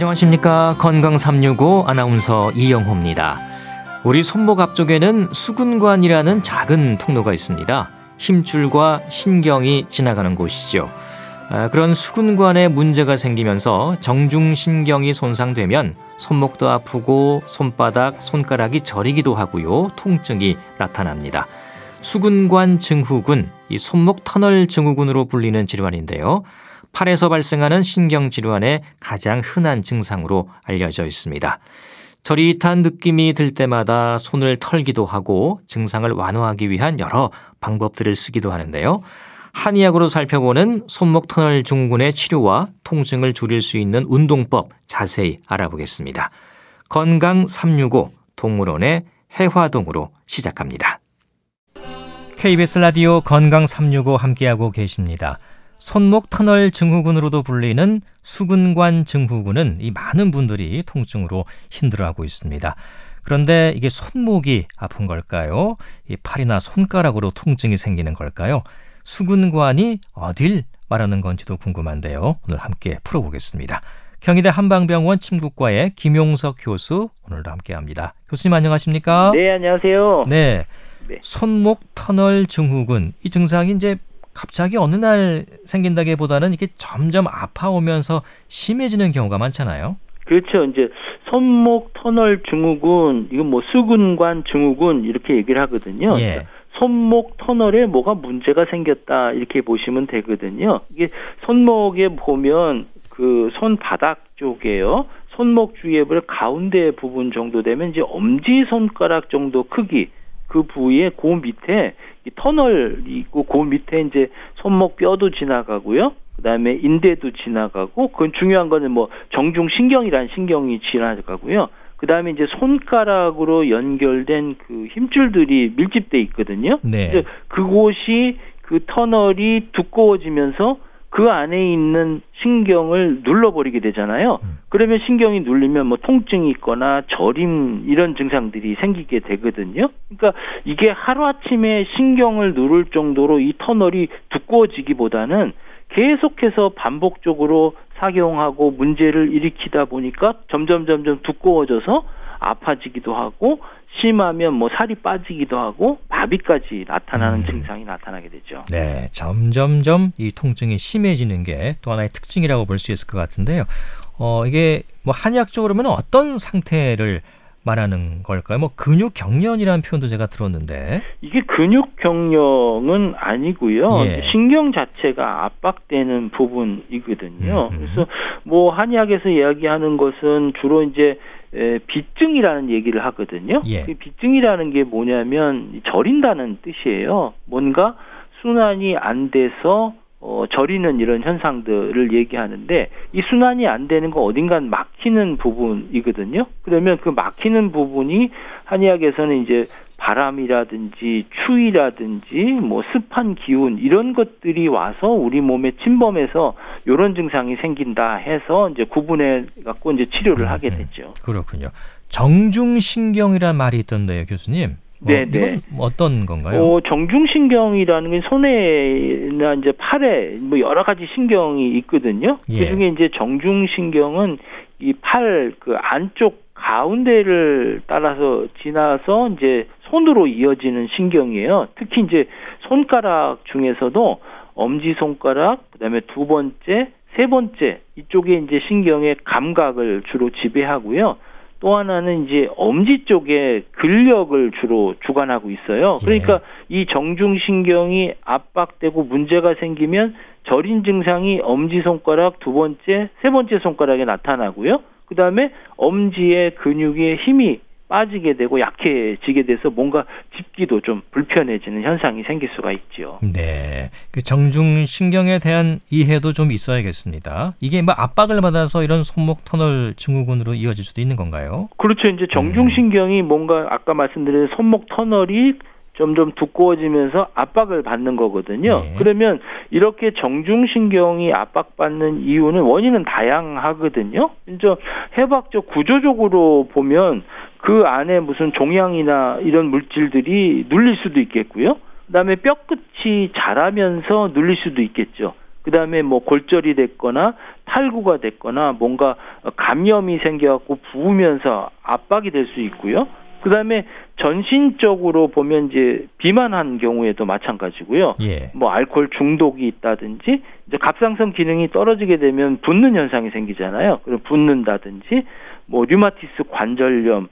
안녕하십니까 건강 365 아나운서 이영호입니다. 우리 손목 앞쪽에는 수근관이라는 작은 통로가 있습니다. 힘줄과 신경이 지나가는 곳이죠. 아, 그런 수근관에 문제가 생기면서 정중신경이 손상되면 손목도 아프고 손바닥, 손가락이 저리기도 하고요. 통증이 나타납니다. 수근관 증후군, 이 손목 터널 증후군으로 불리는 질환인데요. 팔에서 발생하는 신경질환의 가장 흔한 증상으로 알려져 있습니다. 저릿한 느낌이 들 때마다 손을 털기도 하고 증상을 완화하기 위한 여러 방법들을 쓰기도 하는데요. 한의학으로 살펴보는 손목 터널 증후군의 치료와 통증을 줄일 수 있는 운동법 자세히 알아보겠습니다. 건강 365 동물원의 해화동으로 시작합니다. KBS 라디오 건강 365 함께하고 계십니다. 손목 터널 증후군으로도 불리는 수근관 증후군은 이 많은 분들이 통증으로 힘들어하고 있습니다. 그런데 이게 손목이 아픈 걸까요? 이 팔이나 손가락으로 통증이 생기는 걸까요? 수근관이 어딜 말하는 건지도 궁금한데요. 오늘 함께 풀어보겠습니다. 경희대 한방병원 침구과의 김용석 교수 오늘도 함께합니다. 교수님 안녕하십니까? 네 안녕하세요. 네. 네. 손목 터널 증후군 이 증상이 이제 갑자기 어느 날 생긴다기보다는 이게 점점 아파오면서 심해지는 경우가 많잖아요. 그렇죠. 이제 손목 터널 증후군, 이건 뭐 수근관 증후군 이렇게 얘기를 하거든요. 예. 그러니까 손목 터널에 뭐가 문제가 생겼다 이렇게 보시면 되거든요. 이게 손목에 보면 그 손바닥 쪽에요. 손목 주위에 가운데 부분 정도 되면 이제 엄지 손가락 정도 크기 그 부위에 그 밑에 이 터널이 있고 그 밑에 이제 손목 뼈도 지나가고요. 그다음에 인대도 지나가고 그건 중요한 거는 뭐 정중 신경이란 신경이 지나가고요. 그다음에 이제 손가락으로 연결된 그 힘줄들이 밀집돼 있거든요. 네. 그곳이 그 터널이 두꺼워지면서 그 안에 있는 신경을 눌러버리게 되잖아요. 음. 그러면 신경이 눌리면 뭐 통증이 있거나 저림 이런 증상들이 생기게 되거든요. 그러니까 이게 하루아침에 신경을 누를 정도로 이 터널이 두꺼워지기보다는 계속해서 반복적으로 작용하고 문제를 일으키다 보니까 점점 점점 두꺼워져서 아파지기도 하고 심하면 뭐 살이 빠지기도 하고 마비까지 나타나는 음. 증상이 나타나게 되죠. 네, 점점점 이 통증이 심해지는 게 또 하나의 특징이라고 볼 수 있을 것 같은데요. 어, 이게 뭐 한의학적으로는 어떤 상태를 말하는 걸까요? 뭐 근육 경련이라는 표현도 제가 들었는데 이게 근육 경련은 아니고요. 예. 신경 자체가 압박되는 부분이거든요. 음흠. 그래서 뭐 한의학에서 이야기하는 것은 주로 이제 에, 비증이라는 얘기를 하거든요. 예. 그 비증이라는 게 뭐냐면 저린다는 뜻이에요. 뭔가 순환이 안 돼서 어, 저리는 이런 현상들을 얘기하는데 이 순환이 안 되는 거 어딘가 막히는 부분이거든요. 그러면 그 막히는 부분이 한의학에서는 이제 바람이라든지 추위라든지 뭐 습한 기운 이런 것들이 와서 우리 몸에 침범해서 이런 증상이 생긴다 해서 이제 구분해 갖고 이제 치료를 음, 하게 음. 됐죠. 그렇군요. 정중신경이란 말이 있던데요, 교수님. 뭐 네, 네. 어떤 건가요? 어, 정중신경이라는 게 손에나 이제 팔에 뭐 여러 가지 신경이 있거든요. 예. 그 중에 이제 정중신경은 이 팔 그 안쪽 가운데를 따라서 지나서 이제 손으로 이어지는 신경이에요. 특히 이제 손가락 중에서도 엄지 손가락, 그다음에 두 번째, 세 번째 이쪽에 이제 신경의 감각을 주로 지배하고요. 또 하나는 이제 엄지 쪽에 근력을 주로 주관하고 있어요. 예. 그러니까 예. 이 정중신경이 압박되고 문제가 생기면 절인 증상이 엄지 손가락 두 번째, 세 번째 손가락에 나타나고요. 그 다음에 엄지의 근육에 힘이 빠지게 되고 약해지게 돼서 뭔가 짚기도 좀 불편해지는 현상이 생길 수가 있죠. 네. 그 정중 신경에 대한 이해도 좀 있어야겠습니다. 이게 뭐 압박을 받아서 이런 손목 터널 증후군으로 이어질 수도 있는 건가요? 그렇죠. 이제 정중 신경이 뭔가 아까 말씀드린 손목 터널이 점점 두꺼워지면서 압박을 받는 거거든요. 네. 그러면 이렇게 정중신경이 압박받는 이유는 원인은 다양하거든요. 이제 해박적 구조적으로 보면 그 안에 무슨 종양이나 이런 물질들이 눌릴 수도 있겠고요. 그다음에 뼈끝이 자라면서 눌릴 수도 있겠죠. 그다음에 뭐 골절이 됐거나 탈구가 됐거나 뭔가 감염이 생겨갖고 부으면서 압박이 될 수 있고요. 그다음에 전신적으로 보면 이제 비만한 경우에도 마찬가지고요. 예. 뭐 알코올 중독이 있다든지 이제 갑상선 기능이 떨어지게 되면 붓는 현상이 생기잖아요. 그럼 붓는다든지 뭐 류마티스 관절염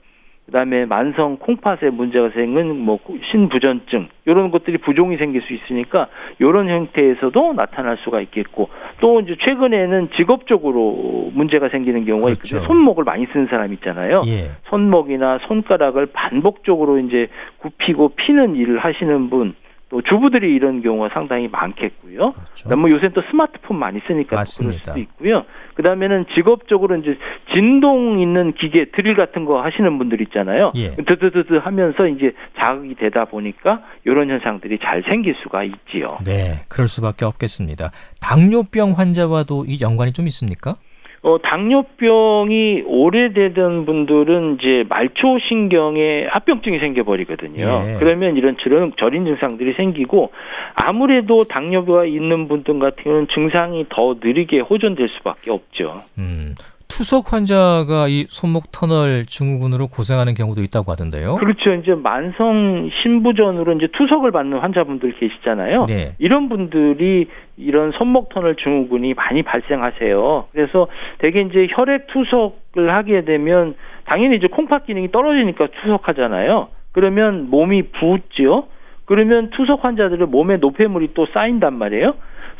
그다음에 만성 콩팥에 문제가 생긴 뭐 신부전증 이런 것들이 부종이 생길 수 있으니까 이런 형태에서도 나타날 수가 있겠고 또 이제 최근에는 직업적으로 문제가 생기는 경우가 그렇죠. 있거든요. 손목을 많이 쓰는 사람 있잖아요. 예. 손목이나 손가락을 반복적으로 이제 굽히고 피는 일을 하시는 분. 또 주부들이 이런 경우가 상당히 많겠고요. 그렇죠. 뭐 요새 또 스마트폰 많이 쓰니까 맞습니다. 그럴 수도 있고요. 그 다음에는 직업적으로 이제 진동 있는 기계 드릴 같은 거 하시는 분들 있잖아요. 예. 드드드드 하면서 이제 자극이 되다 보니까 이런 현상들이 잘 생길 수가 있지요. 네, 그럴 수밖에 없겠습니다. 당뇨병 환자와도 이 연관이 좀 있습니까? 어, 당뇨병이 오래되던 분들은 이제 말초신경에 합병증이 생겨버리거든요. 예. 그러면 이런 저런 절인 증상들이 생기고 아무래도 당뇨가 있는 분들 같은 경우는 증상이 더 느리게 호전될 수밖에 없죠. 음, 투석 환자가 이 손목 터널 증후군으로 고생하는 경우도 있다고 하던데요. 그렇죠. 이제 만성 신부전으로 이제 투석을 받는 환자분들 계시잖아요. 네. 이런 분들이 이런 손목 터널 증후군이 많이 발생하세요. 그래서 대개 이제 혈액 투석을 하게 되면 당연히 이제 콩팥 기능이 떨어지니까 투석하잖아요. 그러면 몸이 부었죠. 그러면 투석 환자들의 몸에 노폐물이 또 쌓인단 말이에요.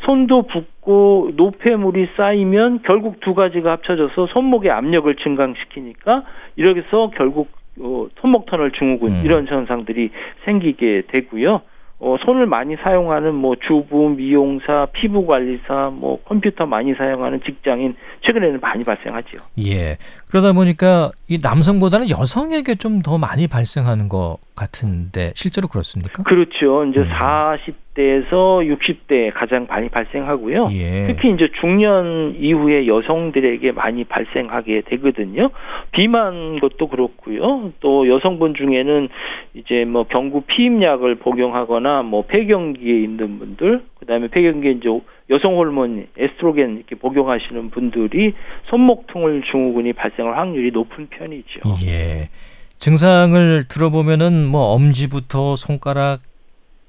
손도 붓고 노폐물이 쌓이면 결국 두 가지가 합쳐져서 손목의 압력을 증강시키니까 이렇게 해서 결국 어, 손목 터널 증후군 음. 이런 현상들이 생기게 되고요. 어, 손을 많이 사용하는 뭐 주부, 미용사, 피부 관리사, 뭐 컴퓨터 많이 사용하는 직장인 최근에는 많이 발생하죠. 예. 그러다 보니까 이 남성보다는 여성에게 좀 더 많이 발생하는 것 같은데 실제로 그렇습니까? 그렇죠. 이제 음. 40 대에서 60대 가장 많이 발생하고요. 예. 특히 이제 중년 이후에 여성들에게 많이 발생하게 되거든요. 비만 것도 그렇고요. 또 여성분 중에는 이제 뭐 경구 피임약을 복용하거나 뭐 폐경기에 있는 분들, 그다음에 폐경기에 이제 여성 호르몬 에스트로겐 이렇게 복용하시는 분들이 손목통을 증후군이 발생할 확률이 높은 편이죠. 예. 증상을 들어보면은 뭐 엄지부터 손가락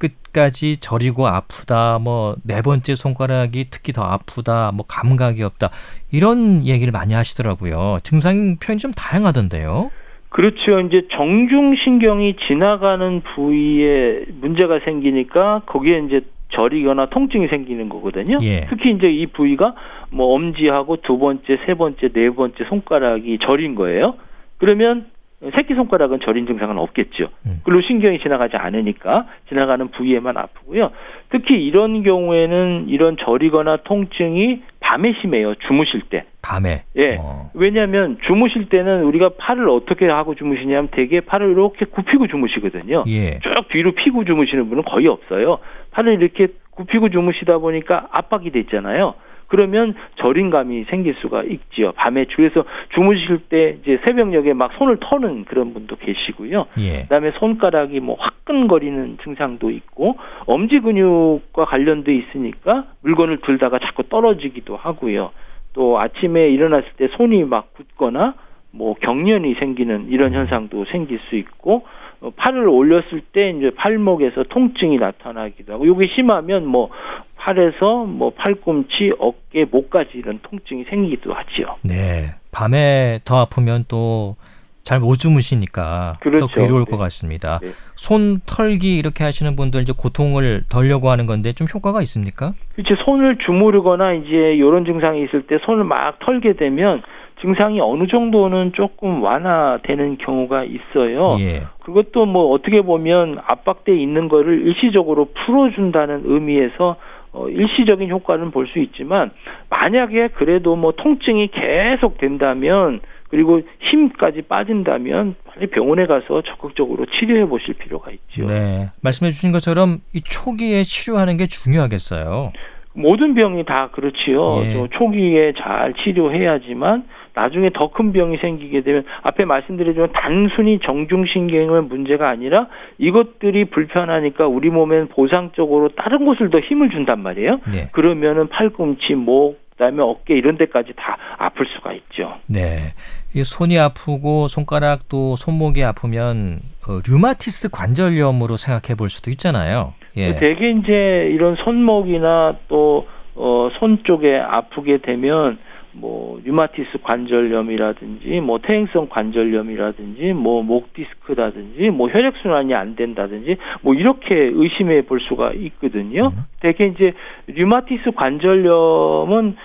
끝까지 저리고 아프다, 뭐 네 번째 손가락이 특히 더 아프다, 뭐 감각이 없다 이런 얘기를 많이 하시더라고요. 증상 표현이 좀 다양하던데요. 그렇죠. 이제 정중신경이 지나가는 부위에 문제가 생기니까 거기에 이제 저리거나 통증이 생기는 거거든요. 예. 특히 이제 이 부위가 뭐 엄지하고 두 번째, 세 번째, 네 번째 손가락이 저린 거예요. 그러면 새끼 손가락은 저린 증상은 없겠죠. 음. 그리고 신경이 지나가지 않으니까 지나가는 부위에만 아프고요. 특히 이런 경우에는 이런 저리거나 통증이 밤에 심해요. 주무실 때. 밤에. 예. 어. 왜냐하면 주무실 때는 우리가 팔을 어떻게 하고 주무시냐면 대개 팔을 이렇게 굽히고 주무시거든요. 예. 쭉 뒤로 피고 주무시는 분은 거의 없어요. 팔을 이렇게 굽히고 주무시다 보니까 압박이 됐잖아요. 그러면 저림감이 생길 수가 있지요. 밤에 주에서 주무실 때 이제 새벽녘에 막 손을 터는 그런 분도 계시고요. 예. 그다음에 손가락이 뭐 화끈거리는 증상도 있고 엄지 근육과 관련돼 있으니까 물건을 들다가 자꾸 떨어지기도 하고요. 또 아침에 일어났을 때 손이 막 굳거나 뭐 경련이 생기는 이런 현상도 생길 수 있고 어, 팔을 올렸을 때 이제 팔목에서 통증이 나타나기도 하고 이게 심하면 뭐 팔에서 뭐 팔꿈치, 어깨, 목까지 이런 통증이 생기기도 하지요. 네. 밤에 더 아프면 또 잘 못 주무시니까 그렇죠. 더 괴로울 네. 것 같습니다. 네. 손 털기 이렇게 하시는 분들 이제 고통을 덜려고 하는 건데 좀 효과가 있습니까? 그렇죠. 손을 주무르거나 이제 이런 증상이 있을 때 손을 막 털게 되면 증상이 어느 정도는 조금 완화되는 경우가 있어요. 예. 그것도 뭐 어떻게 보면 압박돼 있는 거를 일시적으로 풀어준다는 의미에서 어, 일시적인 효과는 볼 수 있지만 만약에 그래도 뭐 통증이 계속 된다면 그리고 힘까지 빠진다면 빨리 병원에 가서 적극적으로 치료해 보실 필요가 있죠. 네. 말씀해 주신 것처럼 이 초기에 치료하는 게 중요하겠어요. 모든 병이 다 그렇지요. 예. 초기에 잘 치료해야지만 나중에 더 큰 병이 생기게 되면 앞에 말씀드렸지만 단순히 정중신경의 문제가 아니라 이것들이 불편하니까 우리 몸엔 보상적으로 다른 곳을 더 힘을 준단 말이에요. 네. 그러면은 팔꿈치, 목, 그다음에 어깨 이런 데까지 다 아플 수가 있죠. 네. 이 손이 아프고 손가락도 손목이 아프면 어, 류마티스 관절염으로 생각해 볼 수도 있잖아요. 예. 대개 이제 이런 손목이나 또 어, 손 쪽에 아프게 되면 뭐 류마티스 관절염이라든지 뭐 퇴행성 관절염이라든지 뭐 목 디스크라든지 뭐 혈액 순환이 안 된다든지 뭐 이렇게 의심해 볼 수가 있거든요. 음. 대개 이제 류마티스 관절염은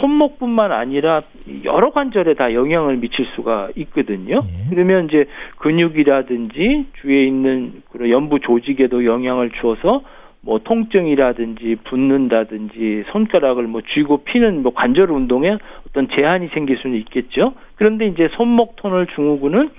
손목뿐만 아니라 여러 관절에 다 영향을 미칠 수가 있거든요. 예. 그러면 이제 근육이라든지 주위에 있는 그런 연부 조직에도 영향을 주어서 뭐 통증이라든지 붓는다든지 손가락을 뭐 쥐고 피는 뭐 관절 운동에 어떤 제한이 생길 수는 있겠죠. 그런데 이제 손목 터널 증후군은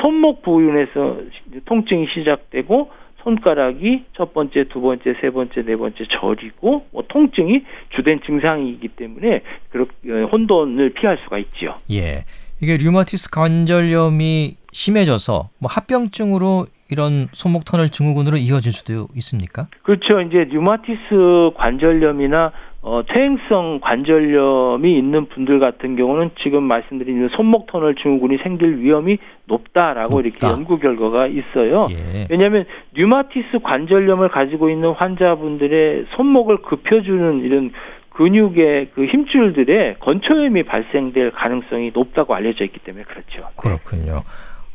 손목 부분에서 통증이 시작되고 손가락이 첫 번째, 두 번째, 세 번째, 네 번째 저리고 뭐 통증이 주된 증상이기 때문에 그렇게 어, 혼돈을 피할 수가 있지요. 예. 이게 류마티스 관절염이 심해져서 뭐 합병증으로 이런 손목 터널 증후군으로 이어질 수도 있습니까? 그렇죠. 이제 류마티스 관절염이나 어, 퇴행성 관절염이 있는 분들 같은 경우는 지금 말씀드린 손목 터널 증후군이 생길 위험이 높다라고 높다. 이렇게 연구 결과가 있어요. 예. 왜냐하면 류마티스 관절염을 가지고 있는 환자분들의 손목을 급혀주는 이런 근육의 그 힘줄들의 건초염이 발생될 가능성이 높다고 알려져 있기 때문에 그렇죠. 그렇군요.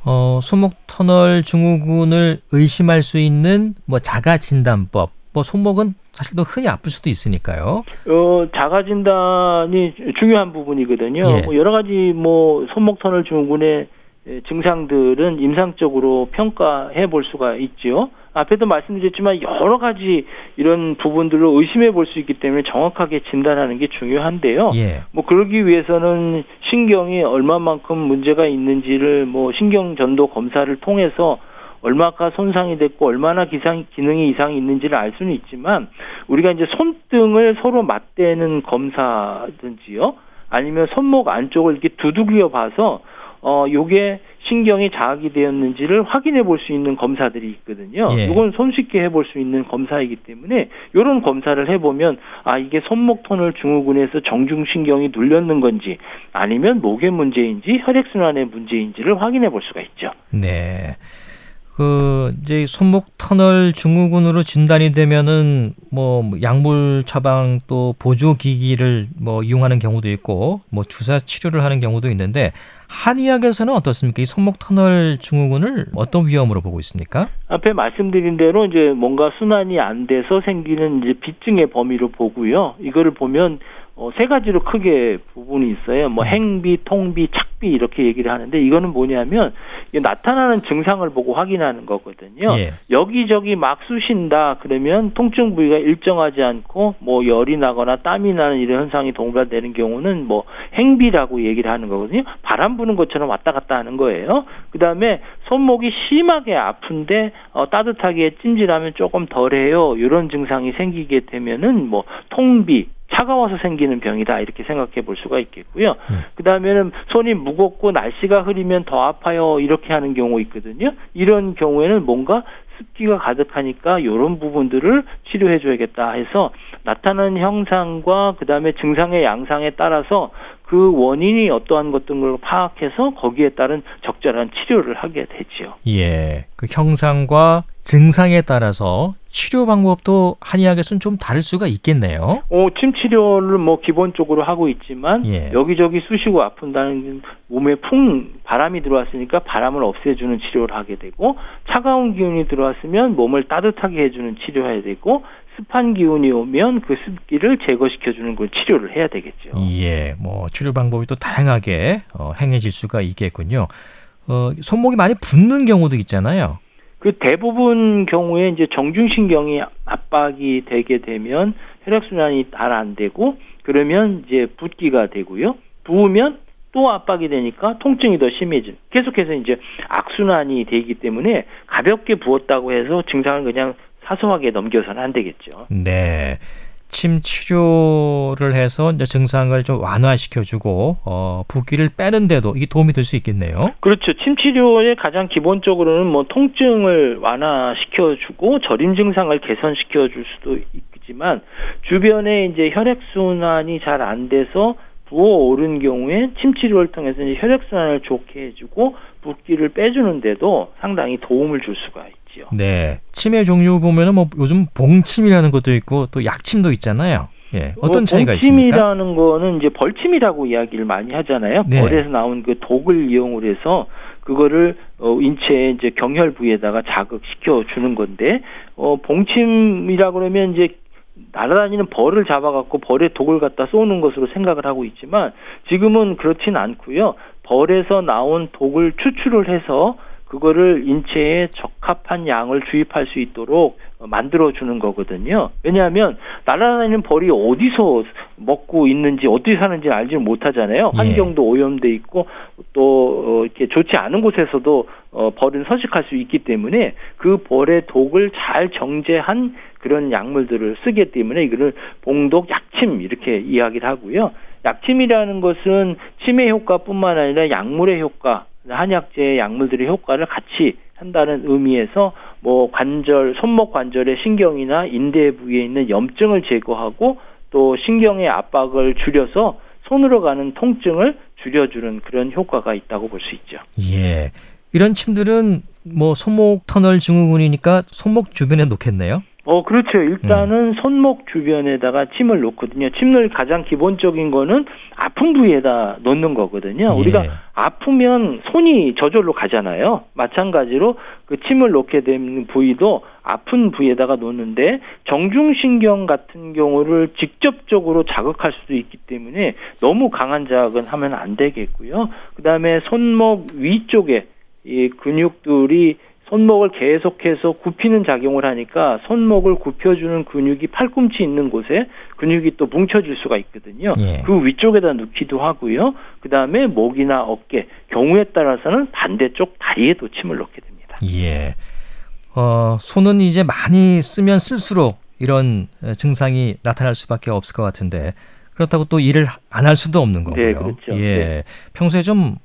어, 손목 터널 증후군을 의심할 수 있는 뭐 자가 진단법, 뭐 손목은 사실 또 흔히 아플 수도 있으니까요. 어, 자가 진단이 중요한 부분이거든요. 예. 뭐 여러 가지 뭐 손목 터널 증후군의 증상들은 임상적으로 평가해 볼 수가 있죠. 앞에도 말씀드렸지만 여러 가지 이런 부분들을 의심해 볼 수 있기 때문에 정확하게 진단하는 게 중요한데요. 예. 뭐 그러기 위해서는 신경이 얼마만큼 문제가 있는지를 뭐 신경 전도 검사를 통해서 얼마가 손상이 됐고 얼마나 기상 기능이 이상이 있는지를 알 수는 있지만 우리가 이제 손등을 서로 맞대는 검사든지요 아니면 손목 안쪽을 이렇게 두들겨 봐서 어 요게 신경이 자극이 되었는지를 확인해 볼 수 있는 검사들이 있거든요. 예. 이건 손쉽게 해볼 수 있는 검사이기 때문에 이런 검사를 해보면 아 이게 손목 터널 증후군에서 정중신경이 눌렸는 건지 아니면 목의 문제인지 혈액순환의 문제인지를 확인해 볼 수가 있죠. 네. 그 이제 손목 터널 증후군으로 진단이 되면은 뭐 약물 처방 또 보조 기기를 뭐 이용하는 경우도 있고 뭐 주사 치료를 하는 경우도 있는데 한의학에서는 어떻습니까? 이 손목 터널 증후군을 어떤 위험으로 보고 있습니까? 앞에 말씀드린 대로 이제 뭔가 순환이 안 돼서 생기는 이제 비증의 범위로 보고요. 이거를 보면 어, 세 가지로 크게 부분이 있어요. 뭐 음. 행비, 통비, 착비 이렇게 얘기를 하는데 이거는 뭐냐면 나타나는 증상을 보고 확인하는 거거든요. 예. 여기저기 막 쑤신다 그러면 통증 부위가 일정하지 않고 뭐 열이 나거나 땀이 나는 이런 현상이 동반되는 경우는 뭐 행비라고 얘기를 하는 거거든요. 바람 부는 것처럼 왔다 갔다 하는 거예요. 그다음에 손목이 심하게 아픈데 어, 따뜻하게 찜질하면 조금 덜해요. 이런 증상이 생기게 되면은 뭐 통비 차가워서 생기는 병이다 이렇게 생각해 볼 수가 있겠고요. 네. 그 다음에는 손이 무겁고 날씨가 흐리면 더 아파요 이렇게 하는 경우 있거든요. 이런 경우에는 뭔가 습기가 가득하니까 이런 부분들을 치료해 줘야겠다 해서 나타나는 형상과 그 다음에 증상의 양상에 따라서 그 원인이 어떠한 것들을 파악해서 거기에 따른 적절한 치료를 하게 되지요. 예. 그 형상과 증상에 따라서 치료 방법도 한의학에서는 좀 다를 수가 있겠네요. 어, 침 치료를 뭐 기본적으로 하고 있지만 예. 여기저기 쑤시고 아픈다는 몸에 풍 바람이 들어왔으니까 바람을 없애주는 치료를 하게 되고 차가운 기운이 들어왔으면 몸을 따뜻하게 해주는 치료해야 되고 습한 기운이 오면 그 습기를 제거시켜 주는 그 치료를 해야 되겠죠. 예, 뭐 치료 방법이 또 다양하게 어, 행해질 수가 있겠군요. 어, 손목이 많이 붓는 경우도 있잖아요. 그 대부분 경우에 이제 정중신경이 압박이 되게 되면 혈액순환이 잘 안 되고 그러면 이제 붓기가 되고요. 부으면 또 압박이 되니까 통증이 더 심해진. 계속해서 이제 악순환이 되기 때문에 가볍게 부었다고 해서 증상을 그냥 사소하게 넘겨서는 안 되겠죠. 네. 침 치료를 해서 이제 증상을 좀 완화시켜주고 어, 붓기를 빼는데도 이게 도움이 될 수 있겠네요. 그렇죠. 침 치료의 가장 기본적으로는 뭐 통증을 완화시켜주고 저림 증상을 개선시켜줄 수도 있지만 주변에 이제 혈액 순환이 잘 안 돼서 부어오른 경우에 침 치료를 통해서 이제 혈액 순환을 좋게 해주고 붓기를 빼주는데도 상당히 도움을 줄 수가 있지요. 네, 침의 종류 보면은 뭐 요즘 봉침이라는 것도 있고 또 약침도 있잖아요. 예, 어떤 어, 차이가 있습니까? 봉침이라는 거는 이제 벌침이라고 이야기를 많이 하잖아요. 네. 벌에서 나온 그 독을 이용을 해서 그거를 어, 인체의 이제 경혈 부위에다가 자극시켜 주는 건데 어, 봉침이라 그러면 이제 날아다니는 벌을 잡아갖고 벌에 독을 갖다 쏘는 것으로 생각을 하고 있지만 지금은 그렇진 않고요. 벌에서 나온 독을 추출을 해서 그거를 인체에 적합한 양을 주입할 수 있도록 만들어 주는 거거든요. 왜냐하면 날아다니는 벌이 어디서 먹고 있는지 어떻게 사는지 알지 못하잖아요. 예. 환경도 오염돼 있고 또 어, 이렇게 좋지 않은 곳에서도 어, 벌은 서식할 수 있기 때문에 그 벌의 독을 잘 정제한 그런 약물들을 쓰기 때문에 이거를 봉독 약침 이렇게 이야기를 하고요. 약침이라는 것은 치매 효과뿐만 아니라 약물의 효과, 한약재의 약물들의 효과를 같이 한다는 의미에서 뭐 관절, 손목 관절의 신경이나 인대 부위에 있는 염증을 제거하고 또 신경의 압박을 줄여서 손으로 가는 통증을 줄여주는 그런 효과가 있다고 볼 수 있죠. 예, 이런 침들은 뭐 손목 터널 증후군이니까 손목 주변에 놓겠네요. 어, 그렇죠. 일단은 손목 주변에다가 침을 놓거든요. 침을 가장 기본적인 거는 아픈 부위에다 놓는 거거든요. 예. 우리가 아프면 손이 저절로 가잖아요. 마찬가지로 그 침을 놓게 되는 부위도 아픈 부위에다가 놓는데 정중신경 같은 경우를 직접적으로 자극할 수도 있기 때문에 너무 강한 자극은 하면 안 되겠고요. 그 다음에 손목 위쪽에 이 근육들이 손목을 계속해서 굽히는 작용을 하니까 손목을 굽혀주는 근육이 팔꿈치 있는 곳에 근육이 또 뭉쳐질 수가 있거든요. 예. 그 위쪽에다 넣기도 하고요. 그 다음에 목이나 어깨, 경우에 따라서는 반대쪽 다리에도 침을 넣게 됩니다. 예. 어, 손은 이제 많이 쓰면 쓸수록 이런 어, 증상이 나타날 수밖에 없을 것 같은데 그렇다고 또 일을 안 할 수도 없는 거고요. 네, 그렇죠. 예. 네. 평소에 좀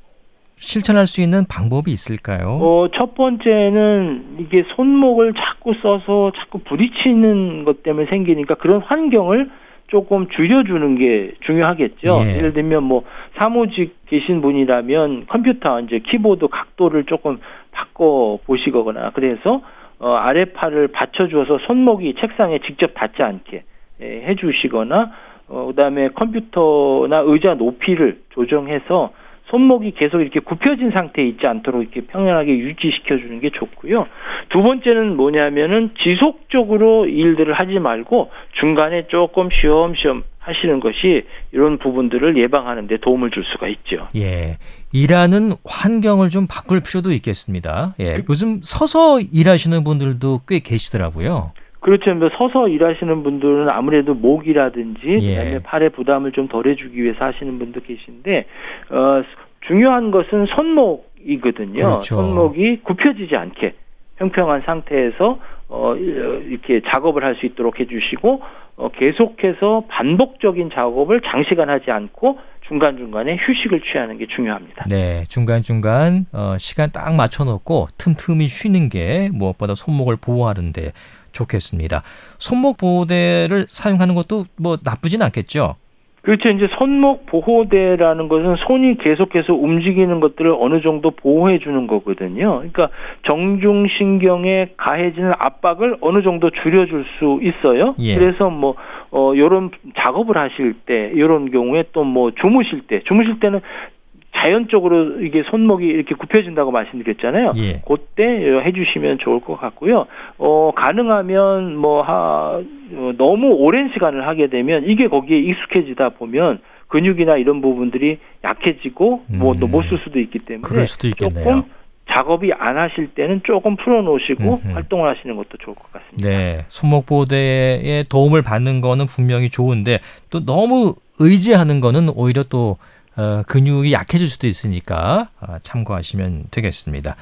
실천할 수 있는 방법이 있을까요? 어, 첫 번째는 이게 손목을 자꾸 써서 자꾸 부딪히는 것 때문에 생기니까 그런 환경을 조금 줄여주는 게 중요하겠죠. 예. 예를 들면 뭐 사무직 계신 분이라면 컴퓨터 이제 키보드 각도를 조금 바꿔 보시거나 그래서 어, 아래 팔을 받쳐주어서 손목이 책상에 직접 닿지 않게 예, 해주시거나 어, 그다음에 컴퓨터나 의자 높이를 조정해서 손목이 계속 이렇게 굽혀진 상태에 있지 않도록 이렇게 평연하게 유지시켜 주는 게 좋고요. 두 번째는 뭐냐면은 지속적으로 일들을 하지 말고 중간에 조금 쉬엄쉬엄 하시는 것이 이런 부분들을 예방하는 데 도움을 줄 수가 있죠. 예. 일하는 환경을 좀 바꿀 필요도 있겠습니다. 예. 요즘 서서 일하시는 분들도 꽤 계시더라고요. 그렇죠. 뭐 서서 일하시는 분들은 아무래도 목이라든지 예. 그다음에 팔에 부담을 좀 덜해주기 위해서 하시는 분도 계신데 어, 중요한 것은 손목이거든요. 그렇죠. 손목이 굽혀지지 않게 평평한 상태에서 어, 이렇게 작업을 할 수 있도록 해주시고 어, 계속해서 반복적인 작업을 장시간 하지 않고 중간 중간에 휴식을 취하는 게 중요합니다. 네, 중간 중간 어, 시간 딱 맞춰놓고 틈틈이 쉬는 게 무엇보다 손목을 보호하는데 좋겠습니다. 손목 보호대를 사용하는 것도 뭐 나쁘진 않겠죠? 그렇죠. 이제 손목 보호대라는 것은 손이 계속해서 움직이는 것들을 어느 정도 보호해 주는 거거든요. 그러니까 정중신경에 가해지는 압박을 어느 정도 줄여줄 수 있어요. 예. 그래서 뭐, 어, 요런 작업을 하실 때, 요런 경우에 또 뭐 주무실 때, 주무실 때는 자연적으로 이게 손목이 이렇게 굽혀진다고 말씀드렸잖아요. 예. 그때 해주시면 좋을 것 같고요. 어, 가능하면 뭐, 하, 어, 너무 오랜 시간을 하게 되면 이게 거기에 익숙해지다 보면 근육이나 이런 부분들이 약해지고 뭐또 음. 못쓸 수도 있기 때문에 그럴 수도 있겠네요. 조금 작업이 안 하실 때는 조금 풀어놓으시고 음흠. 활동을 하시는 것도 좋을 것 같습니다. 네, 손목 보호대의 도움을 받는 거는 분명히 좋은데 또 너무 의지하는 거는 오히려 또 어, 근육이 약해질 수도 있으니까 아, 참고하시면 되겠습니다.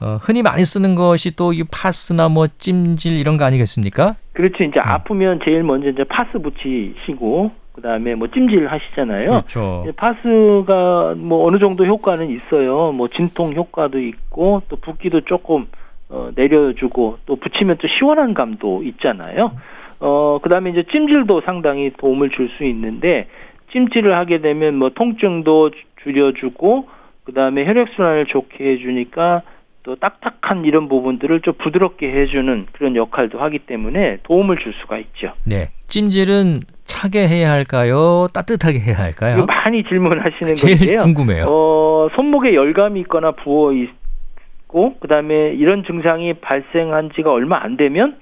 어, 흔히 많이 쓰는 것이 또 이 파스나 뭐 찜질 이런 거 아니겠습니까? 그렇죠. 이제 음. 아프면 제일 먼저 이제 파스 붙이시고 그다음에 뭐 찜질 하시잖아요. 그렇죠. 파스가 뭐 어느 정도 효과는 있어요. 뭐 진통 효과도 있고 또 붓기도 조금 어, 내려주고 또 붙이면 또 시원한 감도 있잖아요. 어 그다음에 이제 찜질도 상당히 도움을 줄 수 있는데 찜질을 하게 되면 뭐 통증도 줄여주고 그다음에 혈액 순환을 좋게 해주니까 또 딱딱한 이런 부분들을 좀 부드럽게 해주는 그런 역할도 하기 때문에 도움을 줄 수가 있죠. 네, 찜질은 차게 해야 할까요? 따뜻하게 해야 할까요? 많이 질문하시는 제일 건데요. 궁금해요. 어, 손목에 열감이 있거나 부어 있고 그다음에 이런 증상이 발생한 지가 얼마 안 되면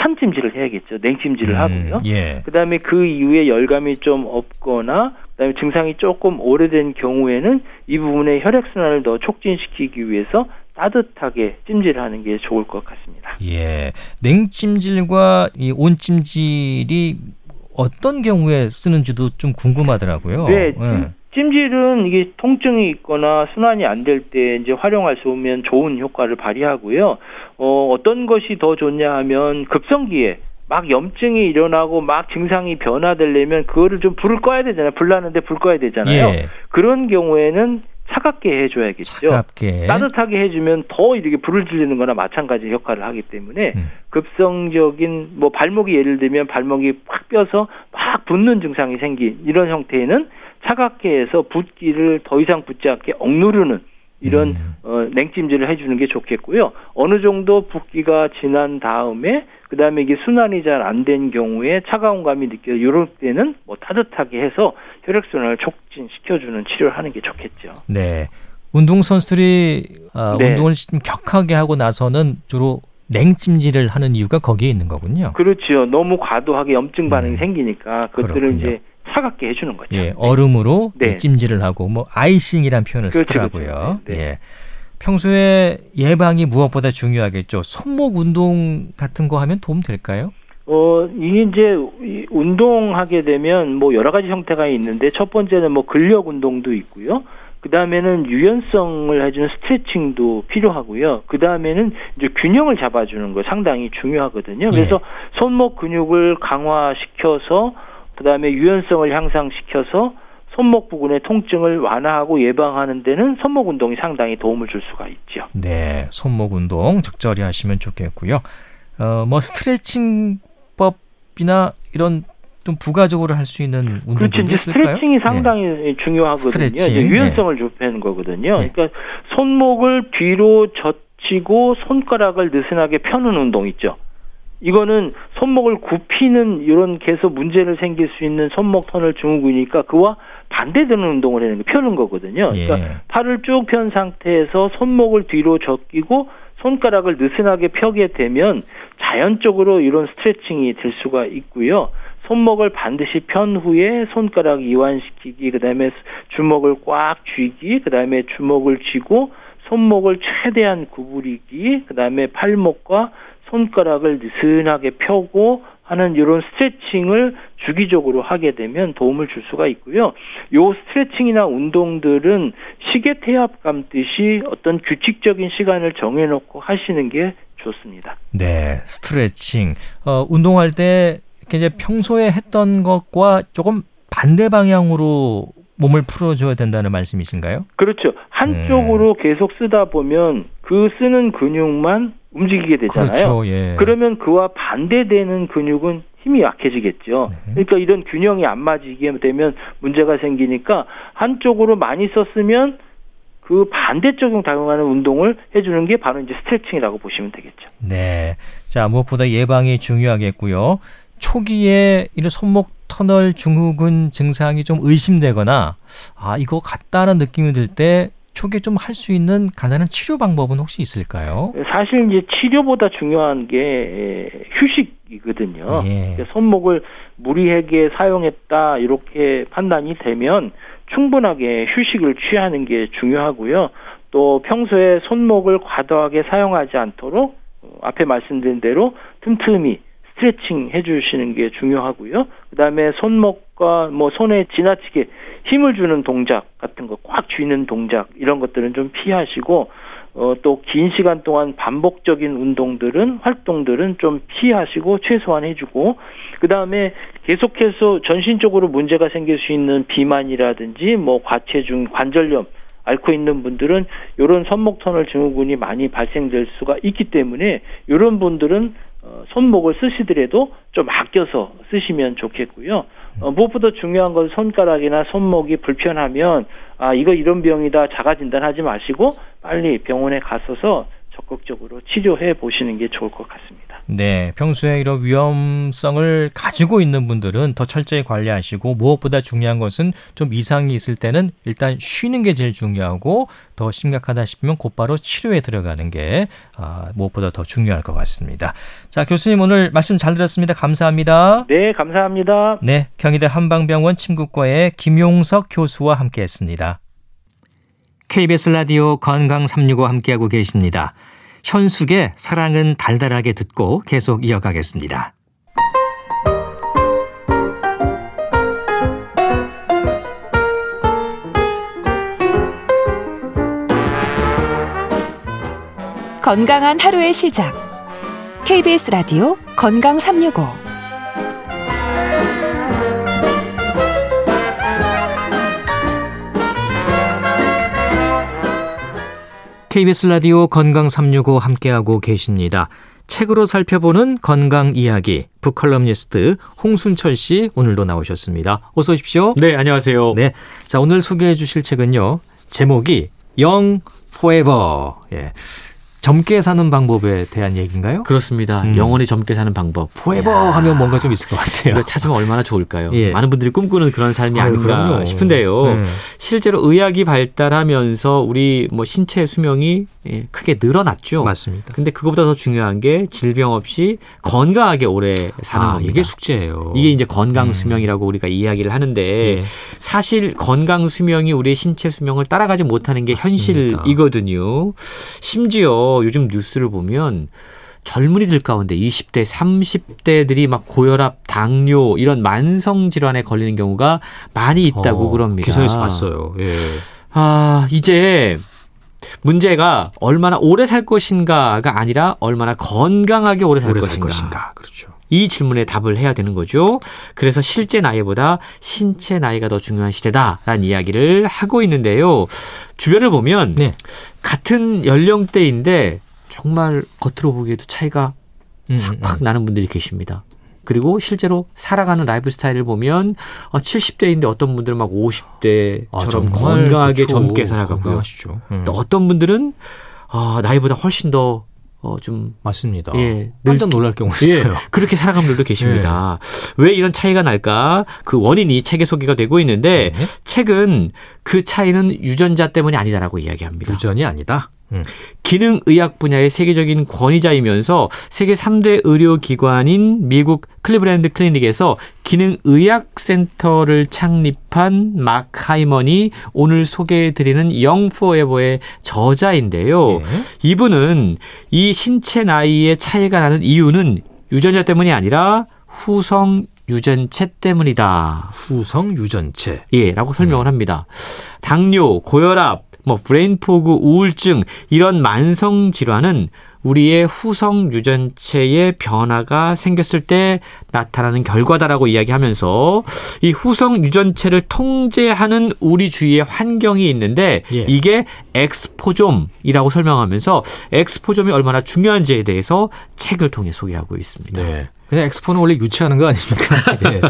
찬찜질을 해야겠죠. 냉찜질을 음, 하고요. 예. 그다음에 그 이후에 열감이 좀 없거나 그다음에 증상이 조금 오래된 경우에는 이 부분의 혈액 순환을 더 촉진시키기 위해서 따뜻하게 찜질을 하는 게 좋을 것 같습니다. 예. 냉찜질과 이 온찜질이 어떤 경우에 쓰는지도 좀 궁금하더라고요. 네, 예. 찜질은 이게 통증이 있거나 순환이 안 될 때 이제 활용할 수 있으면 좋은 효과를 발휘하고요. 어, 어떤 것이 더 좋냐 하면 급성기에 막 염증이 일어나고 막 증상이 변화되려면 그거를 좀 불을 꺼야 되잖아요. 불 나는데 불 꺼야 되잖아요. 예. 그런 경우에는 차갑게 해줘야겠죠. 차갑게. 따뜻하게 해주면 더 이렇게 불을 질리는 거나 마찬가지 역할을 하기 때문에 음. 급성적인 뭐 발목이 예를 들면 발목이 확 뼈서 막 붓는 증상이 생긴 이런 형태에는 차갑게 해서 붓기를 더 이상 붙지 않게 억누르는 이런 음. 어, 냉찜질을 해주는 게 좋겠고요. 어느 정도 붓기가 지난 다음에 그 다음에 이게 순환이 잘 안 된 경우에 차가운 감이 느껴 이럴 때는 뭐 따뜻하게 해서 혈액 순환을 촉진시켜주는 치료를 하는 게 좋겠죠. 네. 운동 선수들이 아, 네. 운동을 좀 격하게 하고 나서는 주로 냉찜질을 하는 이유가 거기에 있는 거군요. 그렇죠. 너무 과도하게 염증 반응이 음. 생기니까 그것들을 그렇군요. 이제 차갑게 해주는 거죠. 예, 얼음으로 네. 찜질을 하고 뭐 아이싱이란 표현을 그렇죠, 쓰더라고요. 그렇죠. 네, 네. 예. 평소에 예방이 무엇보다 중요하겠죠. 손목 운동 같은 거 하면 도움 될까요? 어, 이게 이제 이 운동하게 되면 뭐 여러 가지 형태가 있는데 첫 번째는 뭐 근력 운동도 있고요. 그 다음에는 유연성을 해주는 스트레칭도 필요하고요. 그 다음에는 이제 균형을 잡아주는 거 상당히 중요하거든요. 그래서 손목 근육을 강화시켜서 그 다음에 유연성을 향상시켜서 손목 부근의 통증을 완화하고 예방하는 데는 손목 운동이 상당히 도움을 줄 수가 있죠. 네, 손목 운동 적절히 하시면 좋겠고요. 어, 뭐 스트레칭법이나 이런 좀 부가적으로 할 수 있는 그렇죠. 운동들도 이제 있을까요? 스트레칭이 상당히 중요하거든요. 스트레칭, 유연성을 좁히는 거거든요. 네. 그러니까 손목을 뒤로 젖히고 손가락을 느슨하게 펴는 운동 있죠. 이거는 손목을 굽히는 이런 계속 문제를 생길 수 있는 손목 터널 증후군이니까 그와 반대되는 운동을 하는 거 펴는 거거든요. 예. 그러니까 팔을 쭉 편 상태에서 손목을 뒤로 젖히고 손가락을 느슨하게 펴게 되면 자연적으로 이런 스트레칭이 될 수가 있고요. 손목을 반드시 편 후에 손가락 이완시키기, 그다음에 주먹을 꽉 쥐기, 그다음에 주먹을 쥐고 손목을 최대한 구부리기, 그다음에 팔목과 손가락을 느슨하게 펴고 하는 이런 스트레칭을 주기적으로 하게 되면 도움을 줄 수가 있고요. 요 스트레칭이나 운동들은 시계 태압 감듯이 어떤 규칙적인 시간을 정해놓고 하시는 게 좋습니다. 네, 스트레칭. 어, 운동할 때 이제 평소에 했던 것과 조금 반대 방향으로 몸을 풀어줘야 된다는 말씀이신가요? 그렇죠. 한쪽으로 계속 쓰다 보면 그 쓰는 근육만 움직이게 되잖아요. 그렇죠. 예. 그러면 그와 반대되는 근육은 힘이 약해지겠죠. 네. 그러니까 이런 균형이 안 맞게 되면 문제가 생기니까 한쪽으로 많이 썼으면 그 반대쪽으로 작용하는 운동을 해주는 게 바로 이제 스트레칭이라고 보시면 되겠죠. 네. 자, 무엇보다 예방이 중요하겠고요. 초기에 이런 손목 터널 증후군 증상이 좀 의심되거나 아, 이거 같다는 느낌이 들 때 초기에 좀 할 수 있는 간단한 치료 방법은 혹시 있을까요? 사실 이제 치료보다 중요한 게 휴식이거든요. 예. 손목을 무리하게 사용했다 이렇게 판단이 되면 충분하게 휴식을 취하는 게 중요하고요. 또 평소에 손목을 과도하게 사용하지 않도록 어, 앞에 말씀드린 대로 틈틈이 스트레칭 해주시는 게 중요하고요. 그다음에 손목과 뭐 손에 지나치게 힘을 주는 동작 같은 거 꽉 쥐는 동작 이런 것들은 좀 피하시고 어, 또 긴 시간 동안 반복적인 운동들은 활동들은 좀 피하시고 최소한 해주고 그 다음에 계속해서 전신적으로 문제가 생길 수 있는 비만이라든지 뭐 과체중, 관절염 앓고 있는 분들은 이런 손목 터널 증후군이 많이 발생될 수가 있기 때문에 이런 분들은 어, 손목을 쓰시더라도 좀 아껴서 쓰시면 좋겠고요. 어, 무엇보다 중요한 건 손가락이나 손목이 불편하면 아 이거 이런 병이다 자가 진단하지 마시고 빨리 병원에 가서서 적극적으로 치료해 보시는 게 좋을 것 같습니다. 네, 평소에 이런 위험성을 가지고 있는 분들은 더 철저히 관리하시고 무엇보다 중요한 것은 좀 이상이 있을 때는 일단 쉬는 게 제일 중요하고 더 심각하다 싶으면 곧바로 치료에 들어가는 게 아, 무엇보다 더 중요할 것 같습니다. 자, 교수님 오늘 말씀 잘 들었습니다. 감사합니다. 네, 감사합니다. 네, 경희대 한방병원 침구과의 김용석 교수와 함께했습니다. KBS 라디오 건강 365 함께하고 계십니다. 현숙의 사랑은 달달하게 듣고 계속 이어가겠습니다. 건강한 하루의 시작. KBS 라디오 건강 365. KBS 라디오 건강 365 함께하고 계십니다. 책으로 살펴보는 건강 이야기 북컬럼니스트 홍순철 씨 오늘도 나오셨습니다. 어서 오십시오. 네, 안녕하세요. 네. 자, 오늘 소개해 주실 책은요. 제목이 영 포에버. 예. 젊게 사는 방법에 대한 얘기인가요? 그렇습니다. 음. 영원히 젊게 사는 방법. 포에버 하면 뭔가 좀 있을 것 같아요. 이거 찾으면 얼마나 좋을까요? 예. 많은 분들이 꿈꾸는 그런 삶이 아유, 아닌가 그럼요. 싶은데요. 네. 실제로 의학이 발달하면서 우리 뭐 신체 수명이 예, 크게 늘어났죠. 맞습니다. 근데 그것보다 더 중요한 게 질병 없이 건강하게 오래 사는 아, 겁니다. 이게 숙제예요. 이게 이제 건강 음. 수명이라고 우리가 이야기를 하는데 예. 사실 건강 수명이 우리의 신체 수명을 따라가지 못하는 게 맞습니다. 현실이거든요. 심지어 요즘 뉴스를 보면 젊은이들 가운데 20대, 30대들이 막 고혈압, 당뇨 이런 만성 질환에 걸리는 경우가 많이 있다고 어, 그럽니다. 기사에서 봤어요. 예. 아, 이제 문제가 얼마나 오래 살 것인가가 아니라 얼마나 건강하게 오래 살 오래 것인가. 살 것인가. 그렇죠. 이 질문에 답을 해야 되는 거죠. 그래서 실제 나이보다 신체 나이가 더 중요한 시대다라는 이야기를 하고 있는데요. 주변을 보면 네. 같은 연령대인데 정말 겉으로 보기에도 차이가 음, 음, 확 나는 분들이 계십니다. 그리고 실제로 살아가는 라이프 스타일을 보면 70대인데 어떤 분들은 막 50대처럼 아, 건강하게 그렇죠. 젊게 살아가고요. 음. 또 어떤 분들은 아, 나이보다 훨씬 더 어, 좀 맞습니다. 예, 깜짝 놀랄 경우 예, 있어요. 그렇게 살아가는 분들도 계십니다. 왜 이런 차이가 날까? 그 원인이 책에 소개가 되고 있는데 네. 책은 그 차이는 유전자 때문이 아니다라고 이야기합니다. 유전이 아니다. 음. 기능의학 분야의 세계적인 권위자이면서 세계 3대 의료기관인 미국 클리브랜드 클리닉에서 기능의학센터를 창립한 마크 하이먼이 오늘 소개해드리는 영 포에버의 저자인데요. 예. 이분은 이 신체 나이의 차이가 나는 이유는 유전자 때문이 아니라 후성 유전체 때문이다. 후성 유전체. 예, 라고 설명을 합니다. 당뇨, 고혈압, 뭐 brain fog, 우울증 이런 만성 질환은 우리의 후성 유전체의 변화가 생겼을 때 나타나는 결과다라고 이야기하면서 이 후성 유전체를 통제하는 우리 주위의 환경이 있는데 예. 이게 exposome이라고 설명하면서 exposome이 얼마나 중요한지에 대해서 책을 통해 소개하고 있습니다. 네. 그냥 엑스포는 원래 유치하는 거 아닙니까? 예.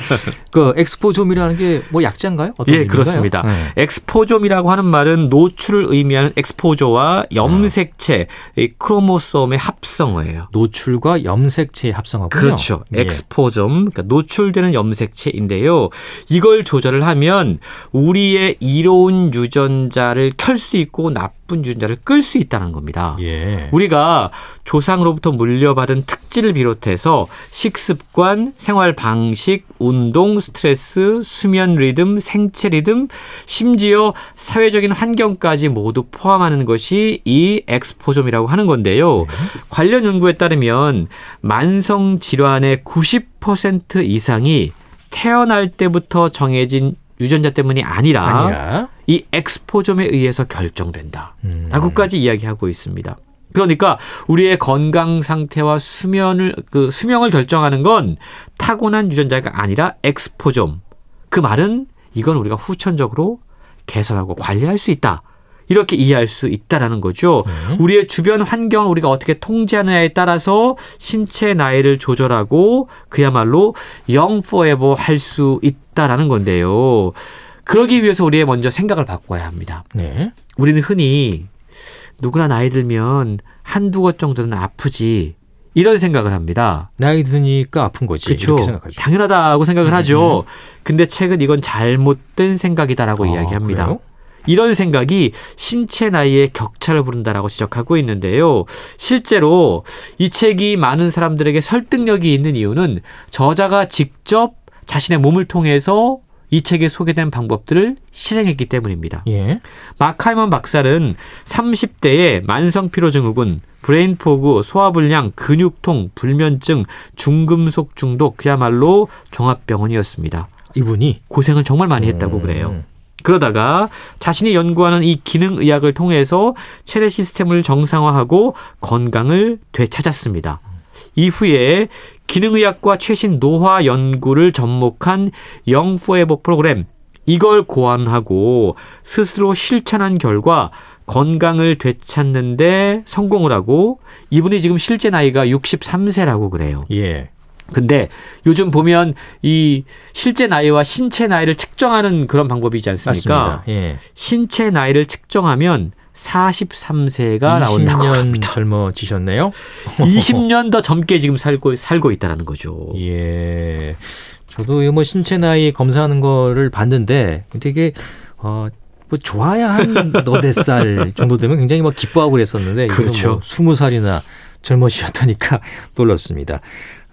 그 exposome이라는 게 뭐 약자인가요? 어떤 예, 의미인가요? 그렇습니다. 네. exposome이라고 하는 말은 노출을 의미하는 엑스포저와 염색체, 이 chromosome의 합성어예요. 노출과 염색체의 합성어군요. 그렇죠. 예. exposome, 그러니까 노출되는 염색체인데요. 이걸 조절을 하면 우리의 이로운 유전자를 켤 수 있고 나쁜 유전자를 끌 수 있다는 겁니다. 예. 우리가 조상으로부터 물려받은 특질을 비롯해서 식습관, 생활 방식, 운동, 스트레스, 수면 리듬, 생체 리듬, 심지어 사회적인 환경까지 모두 포함하는 것이 이 엑스포좀이라고 하는 건데요. 관련 연구에 따르면 만성 질환의 90% 이상이 태어날 때부터 정해진 유전자 때문이 아니라, 아니라. 이 엑스포점에 의해서 결정된다. 음. 라고까지 이야기하고 있습니다. 그러니까 우리의 건강 상태와 수면을 그 수명을 결정하는 건 타고난 유전자가 아니라 엑스포점. 그 말은 이건 우리가 후천적으로 개선하고 관리할 수 있다. 이렇게 이해할 수 있다라는 거죠. 네. 우리의 주변 환경을 우리가 어떻게 통제하느냐에 따라서 신체 나이를 조절하고 그야말로 영 포에버 할 수 있다 라는 건데요. 그러기 위해서 우리의 먼저 생각을 바꿔야 합니다. 네. 우리는 흔히 누구나 나이 들면 한두 곳 정도는 아프지 이런 생각을 합니다. 나이 드니까 아픈 거지. 그렇죠. 당연하다고 생각을 음, 하죠. 근데 책은 이건 잘못된 생각이다라고 아, 이야기합니다. 그래요? 이런 생각이 신체 나이의 격차를 부른다라고 지적하고 있는데요. 실제로 이 책이 많은 사람들에게 설득력이 있는 이유는 저자가 직접 자신의 몸을 통해서 이 책에 소개된 방법들을 실행했기 때문입니다. 예. 마크 하이먼 박사는 30대의 만성피로증후군, brain fog, 소화불량, 근육통, 불면증, 중금속 중독, 그야말로 종합병원이었습니다. 이분이 고생을 정말 많이 했다고 음. 그래요. 그러다가 자신이 연구하는 이 기능의학을 통해서 체내 시스템을 정상화하고 건강을 되찾았습니다. 이후에 기능의학과 최신 노화 연구를 접목한 영 포에버 프로그램 이걸 고안하고 스스로 실천한 결과 건강을 되찾는데 성공을 하고 이분이 지금 실제 나이가 63세라고 그래요. 예. 근데 요즘 보면 이 실제 나이와 신체 나이를 측정하는 그런 방법이지 않습니까? 맞습니다. 예. 신체 나이를 측정하면 43세가 나온다고 20년 합니다. 젊어지셨네요. 20년 더 젊게 지금 살고 살고 있다라는 거죠. 예. 저도 뭐 신체 나이 검사하는 거를 봤는데 되게 어, 뭐 좋아야 한 너댓 살 정도 되면 굉장히 뭐 기뻐하고 그랬었는데 이거는 그렇죠. 뭐 20살이나 젊어지셨다니까 놀랐습니다.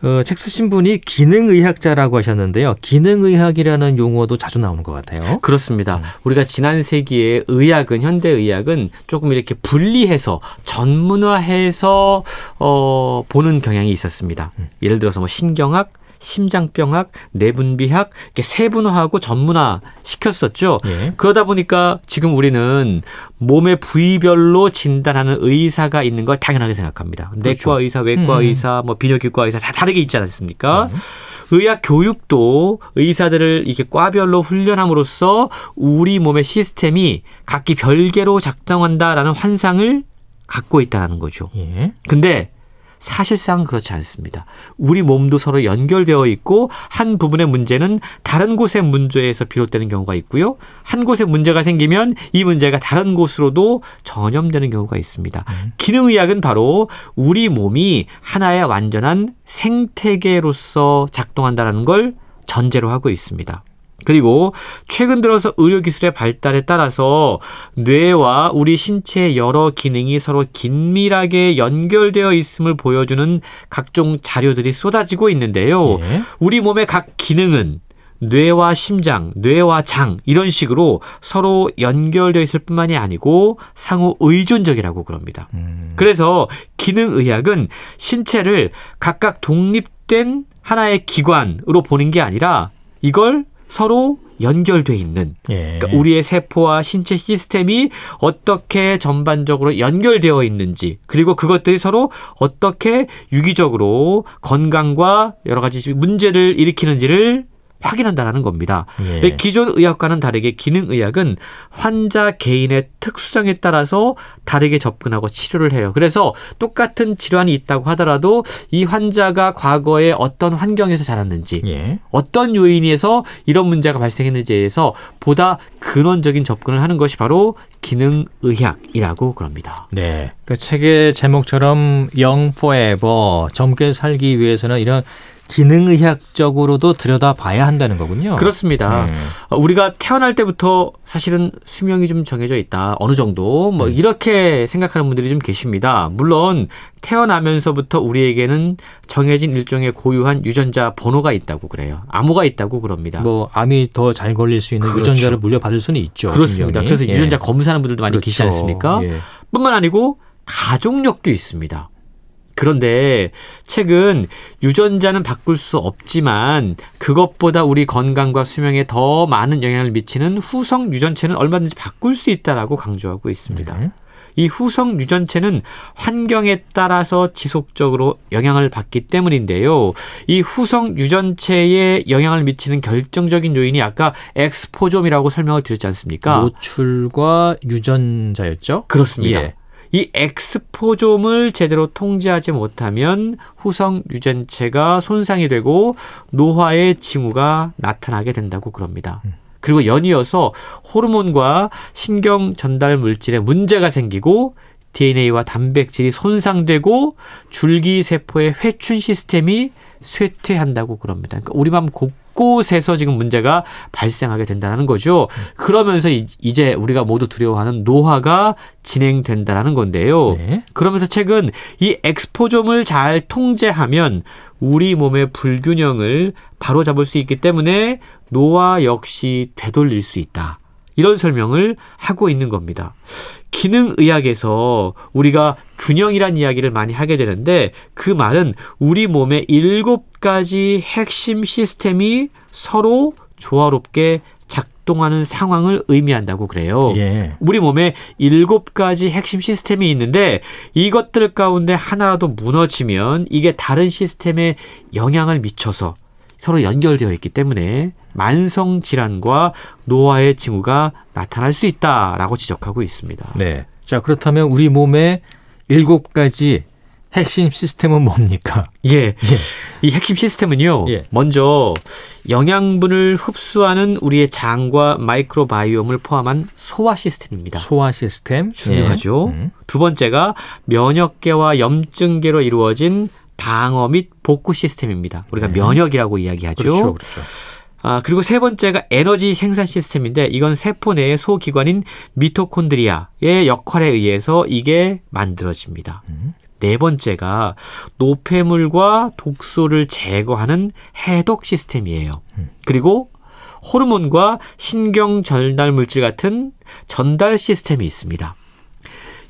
어, 책 쓰신 분이 기능의학자라고 하셨는데요. 기능의학이라는 용어도 자주 나오는 것 같아요. 그렇습니다. 우리가 지난 세기에 의학은 현대 의학은 조금 이렇게 분리해서 전문화해서 어 보는 경향이 있었습니다. 예를 들어서 뭐 신경학, 심장병학, 내분비학 이렇게 세분화하고 전문화 시켰었죠. 예. 그러다 보니까 지금 우리는 몸의 부위별로 진단하는 의사가 있는 걸 당연하게 생각합니다. 내과 의사, 외과 그렇죠. 음. 의사, 뭐 비뇨기과 의사 다 다르게 있지 않습니까? 의학 교육도 의사들을 이게 과별로 훈련함으로써 우리 몸의 시스템이 각기 별개로 작동한다라는 환상을 갖고 있다라는 거죠. 예. 근데 사실상 그렇지 않습니다. 우리 몸도 서로 연결되어 있고 한 부분의 문제는 다른 곳의 문제에서 비롯되는 경우가 있고요. 한 곳에 문제가 생기면 이 문제가 다른 곳으로도 전염되는 경우가 있습니다. 기능의학은 바로 우리 몸이 하나의 완전한 생태계로서 작동한다는 걸 전제로 하고 있습니다. 그리고 최근 들어서 의료기술의 발달에 따라서 뇌와 우리 신체의 여러 기능이 서로 긴밀하게 연결되어 있음을 보여주는 각종 자료들이 쏟아지고 있는데요. 예. 우리 몸의 각 기능은 뇌와 심장, 뇌와 장 이런 식으로 서로 연결되어 있을 뿐만이 아니고 상호 의존적이라고 그럽니다. 음. 그래서 기능 의학은 신체를 각각 독립된 하나의 기관으로 보는 게 아니라 이걸 서로 연결돼 있는 예. 그러니까 우리의 세포와 신체 시스템이 어떻게 전반적으로 연결되어 있는지 그리고 그것들이 서로 어떻게 유기적으로 건강과 여러 가지 문제를 일으키는지를 확인한다라는 겁니다. 예. 기존 의학과는 다르게 기능의학은 환자 개인의 특성에 따라서 다르게 접근하고 치료를 해요. 그래서 똑같은 질환이 있다고 하더라도 이 환자가 과거에 어떤 환경에서 자랐는지 예. 어떤 요인에서 이런 문제가 발생했는지에 대해서 보다 근원적인 접근을 하는 것이 바로 기능의학이라고 그럽니다. 네. 그 책의 제목처럼 Young Forever 젊게 살기 위해서는 이런 기능의학적으로도 들여다봐야 한다는 거군요. 그렇습니다. 음. 어, 우리가 태어날 때부터 사실은 수명이 좀 정해져 있다. 어느 정도 뭐 이렇게 생각하는 분들이 좀 계십니다. 물론 태어나면서부터 우리에게는 정해진 일종의 고유한 유전자 번호가 있다고 그래요. 암호가 있다고 그럽니다. 뭐 암이 더 잘 걸릴 수 있는 그렇죠. 유전자를 물려받을 수는 있죠. 그렇습니다. 분명히. 그래서 예. 유전자 검사하는 분들도 많이 계시지 그렇죠. 않습니까? 예. 뿐만 아니고 가족력도 있습니다. 그런데 책은 유전자는 바꿀 수 없지만 그것보다 우리 건강과 수명에 더 많은 영향을 미치는 후성 유전체는 얼마든지 바꿀 수 있다라고 강조하고 있습니다. 음. 이 후성 유전체는 환경에 따라서 지속적으로 영향을 받기 때문인데요. 이 후성 유전체에 영향을 미치는 결정적인 요인이 아까 엑스포좀이라고 설명을 드렸지 않습니까? 노출과 유전자였죠? 그렇습니다. 예. 이 엑스포좀을 제대로 통제하지 못하면 후성 유전체가 손상이 되고 노화의 징후가 나타나게 된다고 그럽니다. 음. 그리고 연이어서 호르몬과 신경 전달 물질에 문제가 생기고 DNA와 단백질이 손상되고 줄기 세포의 회춘 시스템이 쇠퇴한다고 그럽니다. 그러니까 우리 맘곳 곳에서 지금 문제가 발생하게 된다는 거죠. 그러면서 이제 우리가 모두 두려워하는 노화가 진행된다는 건데요. 네. 그러면서 책은 이 엑스포좀을 잘 통제하면 우리 몸의 불균형을 바로잡을 수 있기 때문에 노화 역시 되돌릴 수 있다. 이런 설명을 하고 있는 겁니다. 기능의학에서 우리가 균형이란 이야기를 많이 하게 되는데 그 말은 우리 몸의 일곱 가지 핵심 시스템이 서로 조화롭게 작동하는 상황을 의미한다고 그래요. 예. 우리 몸에 일곱 가지 핵심 시스템이 있는데 이것들 가운데 하나라도 무너지면 이게 다른 시스템에 영향을 미쳐서 서로 연결되어 있기 때문에 만성 질환과 노화의 징후가 나타날 수 있다라고 지적하고 있습니다. 네. 자, 그렇다면 우리 몸의 일곱 가지 핵심 시스템은 뭡니까? 예. 예. 이 핵심 시스템은요. 예. 먼저 영양분을 흡수하는 우리의 장과 microbiome을 포함한 소화 시스템입니다. 소화 시스템 중요하죠. 예. 음. 두 번째가 면역계와 염증계로 이루어진 방어 및 복구 시스템입니다. 우리가 네. 면역이라고 이야기하죠. 그렇죠, 그렇죠. 아, 그리고 세 번째가 에너지 생산 시스템인데 이건 세포 내의 소기관인 미토콘드리아의 역할에 의해서 이게 만들어집니다. 음. 네 번째가 노폐물과 독소를 제거하는 해독 시스템이에요. 음. 그리고 호르몬과 신경 전달 물질 같은 전달 시스템이 있습니다.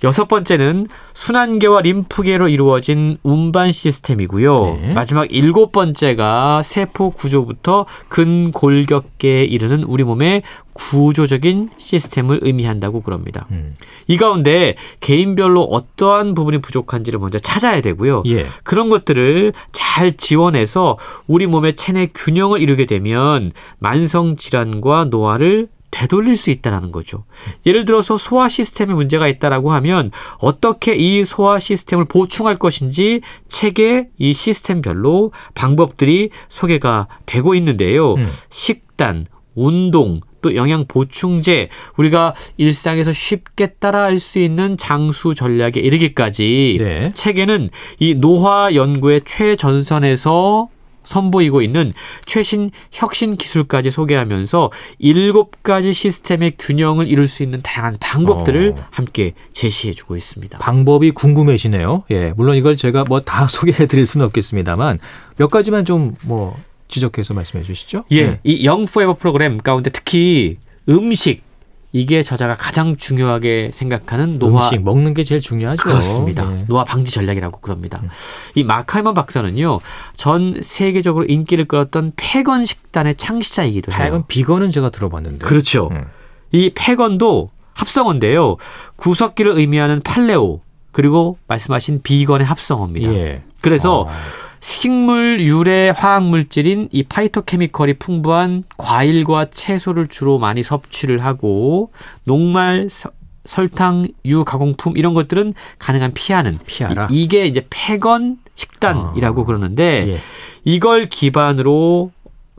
여섯 번째는 순환계와 림프계로 이루어진 운반 시스템이고요. 네. 마지막 일곱 번째가 세포 구조부터 근골격계에 이르는 우리 몸의 구조적인 시스템을 의미한다고 그럽니다. 음. 이 가운데 개인별로 어떠한 부분이 부족한지를 먼저 찾아야 되고요. 예. 그런 것들을 잘 지원해서 우리 몸의 체내 균형을 이루게 되면 만성 질환과 노화를 되돌릴 수 있다는 거죠. 예를 들어서 소화 시스템에 문제가 있다라고 하면 어떻게 이 소화 시스템을 보충할 것인지 책에 이 시스템별로 방법들이 소개가 되고 있는데요. 음. 식단, 운동, 또 영양 보충제, 우리가 일상에서 쉽게 따라할 수 있는 장수 전략에 이르기까지 네. 책에는 이 노화 연구의 최전선에서 선보이고 있는 최신 혁신 기술까지 소개하면서 일곱 가지 시스템의 균형을 이룰 수 있는 다양한 방법들을 어. 함께 제시해 주고 있습니다. 방법이 궁금해지네요. 예, 물론 이걸 제가 뭐 다 소개해 드릴 수는 없겠습니다만 몇 가지만 좀뭐 지적해서 말씀해 주시죠. 예, 네. 이 영포에버 프로그램 가운데 특히 음식 이게 저자가 가장 중요하게 생각하는 노화 음식 먹는 게 제일 중요하죠. 그렇습니다. 네. 노화 방지 전략이라고 그럽니다. 음. 이 마카이먼 박사는요. 전 세계적으로 인기를 끌었던 패건 식단의 창시자이기도 해요. 패건 비건은 제가 들어봤는데. 그렇죠. 음. 이 패건도 합성어인데요. 구석기를 의미하는 팔레오 그리고 말씀하신 비건의 합성어입니다. 예. 그래서 아. 식물 유래 화학 물질인 이 파이토케미컬이 풍부한 과일과 채소를 주로 많이 섭취를 하고 녹말 서, 설탕, 유 가공품 이런 것들은 가능한 피하는 피하라. 이, 게 이제 폐건 식단이라고 아, 그러는데 예. 이걸 기반으로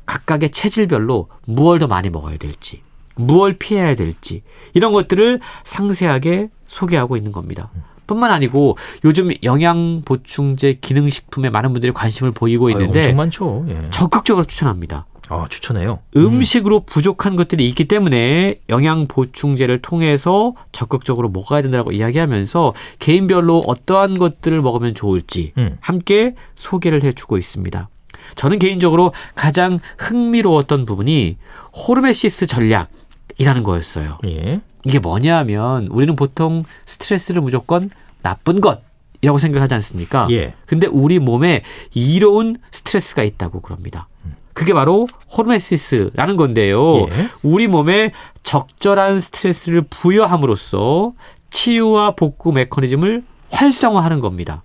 각각의 체질별로 무얼 더 많이 먹어야 될지, 무얼 피해야 될지 이런 것들을 상세하게 소개하고 있는 겁니다. 뿐만 아니고 요즘 영양 보충제 기능 식품에 많은 분들이 관심을 보이고 있는데 아유, 엄청 많죠. 예. 적극적으로 추천합니다. 아, 추천해요. 음식으로 음. 부족한 것들이 있기 때문에 영양 보충제를 통해서 적극적으로 먹어야 된다고 이야기하면서 개인별로 어떠한 것들을 먹으면 좋을지 음. 함께 소개를 해주고 있습니다. 저는 개인적으로 가장 흥미로웠던 부분이 hormesis 전략이라는 거였어요. 예. 이게 뭐냐 하면 우리는 보통 스트레스를 무조건 나쁜 것 이라고 생각하지 않습니까? 예. 근데 우리 몸에 이로운 스트레스가 있다고 그럽니다. 그게 바로 hormesis라는 건데요. 예. 우리 몸에 적절한 스트레스를 부여함으로써 치유와 복구 메커니즘을 활성화하는 겁니다.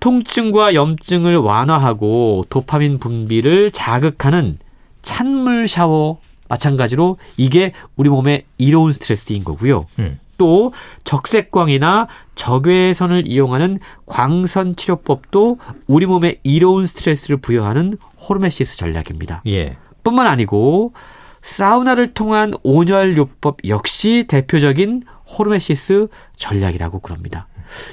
통증과 염증을 완화하고 도파민 분비를 자극하는 찬물 샤워 마찬가지로 이게 우리 몸에 이로운 스트레스인 거고요. 음. 또 적색광이나 적외선을 이용하는 광선 치료법도 우리 몸에 이로운 스트레스를 부여하는 hormesis 전략입니다. 예. 뿐만 아니고 사우나를 통한 온열 요법 역시 대표적인 hormesis 전략이라고 그럽니다.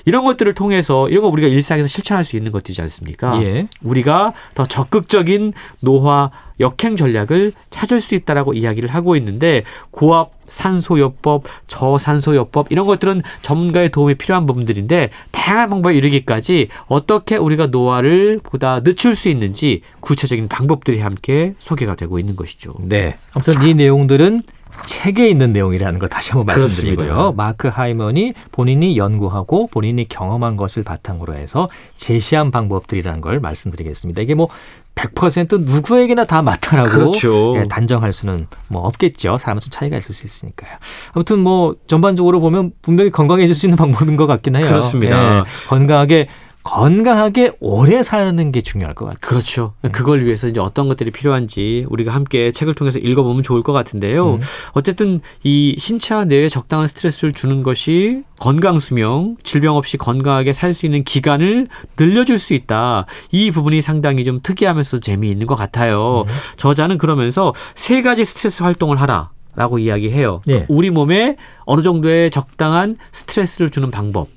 이런 것들을 통해서 이런 거 우리가 일상에서 실천할 수 있는 것들이지 않습니까? 예. 우리가 더 적극적인 노화 역행 전략을 찾을 수 있다라고 이야기를 하고 있는데 고압 산소요법, 저산소요법 이런 것들은 전문가의 도움이 필요한 부분들인데 다양한 방법에 이르기까지 어떻게 우리가 노화를 보다 늦출 수 있는지 구체적인 방법들이 함께 소개가 되고 있는 것이죠. 네. 아무튼 이 내용들은 책에 있는 내용이라는 거 다시 한번 말씀드리고요. 그렇습니다. 마크 하이먼이 본인이 연구하고 본인이 경험한 것을 바탕으로 해서 제시한 방법들이라는 걸 말씀드리겠습니다. 이게 뭐 100% 누구에게나 다 맞다라고 그렇죠. 예, 단정할 수는 뭐 없겠죠. 사람은 좀 차이가 있을 수 있으니까요. 아무튼 뭐 전반적으로 보면 분명히 건강해질 수 있는 방법인 것 같긴 해요. 그렇습니다. 예, 건강하게 건강하게 오래 사는 게 중요할 것 같아요. 그렇죠. 그걸 위해서 이제 어떤 것들이 필요한지 우리가 함께 책을 통해서 읽어보면 좋을 것 같은데요. 음. 어쨌든 이 신체와 뇌에 적당한 스트레스를 주는 것이 건강 수명, 질병 없이 건강하게 살 수 있는 기간을 늘려줄 수 있다. 이 부분이 상당히 좀 특이하면서 재미있는 것 같아요. 저자는 그러면서 세 가지 스트레스 활동을 하라. 라고 이야기해요. 예. 우리 몸에 어느 정도의 적당한 스트레스를 주는 방법.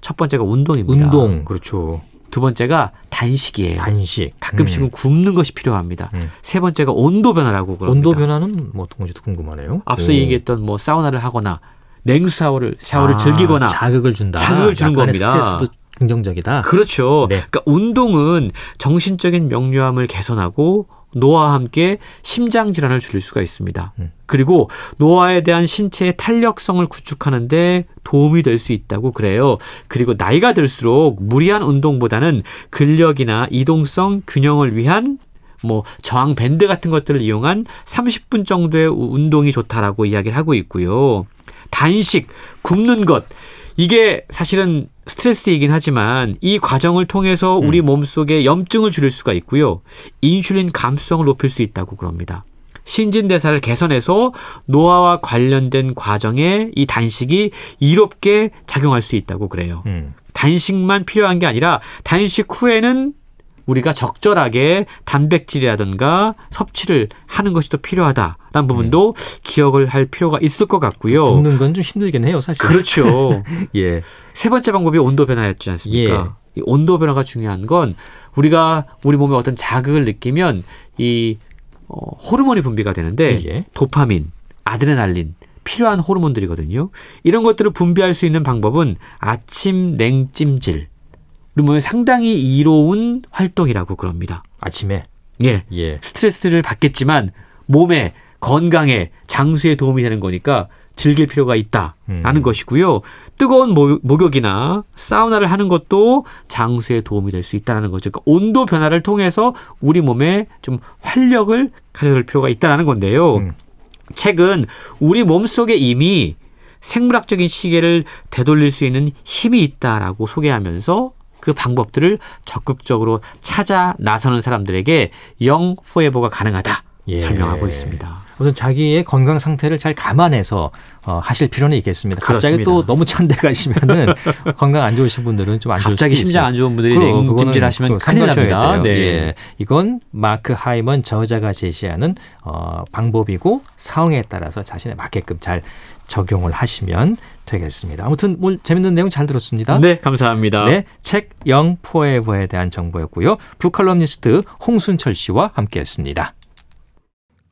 첫 번째가 운동입니다. 운동 그렇죠. 두 번째가 단식이에요. 단식 가끔씩은 음. 굽는 것이 필요합니다. 음. 세 번째가 온도 변화라고 그럽니다. 온도 변화는 뭐 어떤 건지도 궁금하네요. 앞서 오. 얘기했던 뭐 사우나를 하거나 냉수 샤워를 샤워를 아, 즐기거나 자극을 준다. 자극을 주는 겁니다. 스트레스도 긍정적이다. 그렇죠. 네. 그러니까 운동은 정신적인 명료함을 개선하고 노화와 함께 심장 질환을 줄일 수가 있습니다. 음. 그리고 노화에 대한 신체의 탄력성을 구축하는데 도움이 될 수 있다고 그래요. 그리고 나이가 들수록 무리한 운동보다는 근력이나 이동성 균형을 위한 뭐 저항 밴드 같은 것들을 이용한 30분 정도의 우- 운동이 좋다라고 이야기를 하고 있고요. 단식, 굶는 것 이게 사실은 스트레스이긴 하지만 이 과정을 통해서 우리 몸속에 염증을 줄일 수가 있고요. 인슐린 감수성을 높일 수 있다고 그럽니다. 신진대사를 개선해서 노화와 관련된 과정에 이 단식이 이롭게 작용할 수 있다고 그래요. 음. 단식만 필요한 게 아니라 단식 후에는 우리가 적절하게 단백질이라든가 섭취를 하는 것이 또 필요하다라는 부분도 기억을 할 필요가 있을 것 같고요. 굽는 건 좀 힘들긴 해요, 사실. 그렇죠. 예. 세 번째 방법이 온도 변화였지 않습니까? 이 온도 변화가 중요한 건 우리가 우리 몸에 어떤 자극을 느끼면 이 어, 호르몬이 분비가 되는데 예. 도파민, 아드레날린 필요한 호르몬들이거든요. 이런 것들을 분비할 수 있는 방법은 아침 냉찜질. 몸에 상당히 이로운 활동이라고 그럽니다. 아침에. 예. 예. 스트레스를 받겠지만 몸에 건강에 장수에 도움이 되는 거니까 즐길 필요가 있다라는 음. 것이고요. 뜨거운 모- 목욕이나 사우나를 하는 것도 장수에 도움이 될 수 있다는 거죠. 그러니까 온도 변화를 통해서 우리 몸에 좀 활력을 가져올 필요가 있다는 건데요. 음. 책은 우리 몸 속에 이미 생물학적인 시계를 되돌릴 수 있는 힘이 있다라고 소개하면서 그 방법들을 적극적으로 찾아 나서는 사람들에게 영 포에버가 가능하다 예. 설명하고 있습니다. 우선 자기의 건강 상태를 잘 감안해서 어, 하실 필요는 있겠습니다. 갑자기 그렇습니다. 또 너무 찬데 가시면은 건강 안 좋으신 분들은 좀 안 좋을 갑자기 심장. 안 좋은 분들이 냉찜질 하시면 큰일 납니다. 네. 예. 이건 마크 하이먼 저자가 제시하는 어, 방법이고 상황에 따라서 자신에 맞게끔 잘 적용을 하시면 되겠습니다. 아무튼 오늘 재밌는 내용 잘 들었습니다. 네, 감사합니다. 네, 책 영 포에버에 대한 정보였고요. 북칼럼니스트 홍순철 씨와 함께했습니다.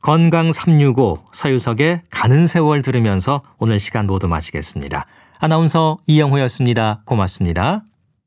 건강 365 서유석의 가는 세월 들으면서 오늘 시간 모두 마치겠습니다. 아나운서 이영호였습니다. 고맙습니다.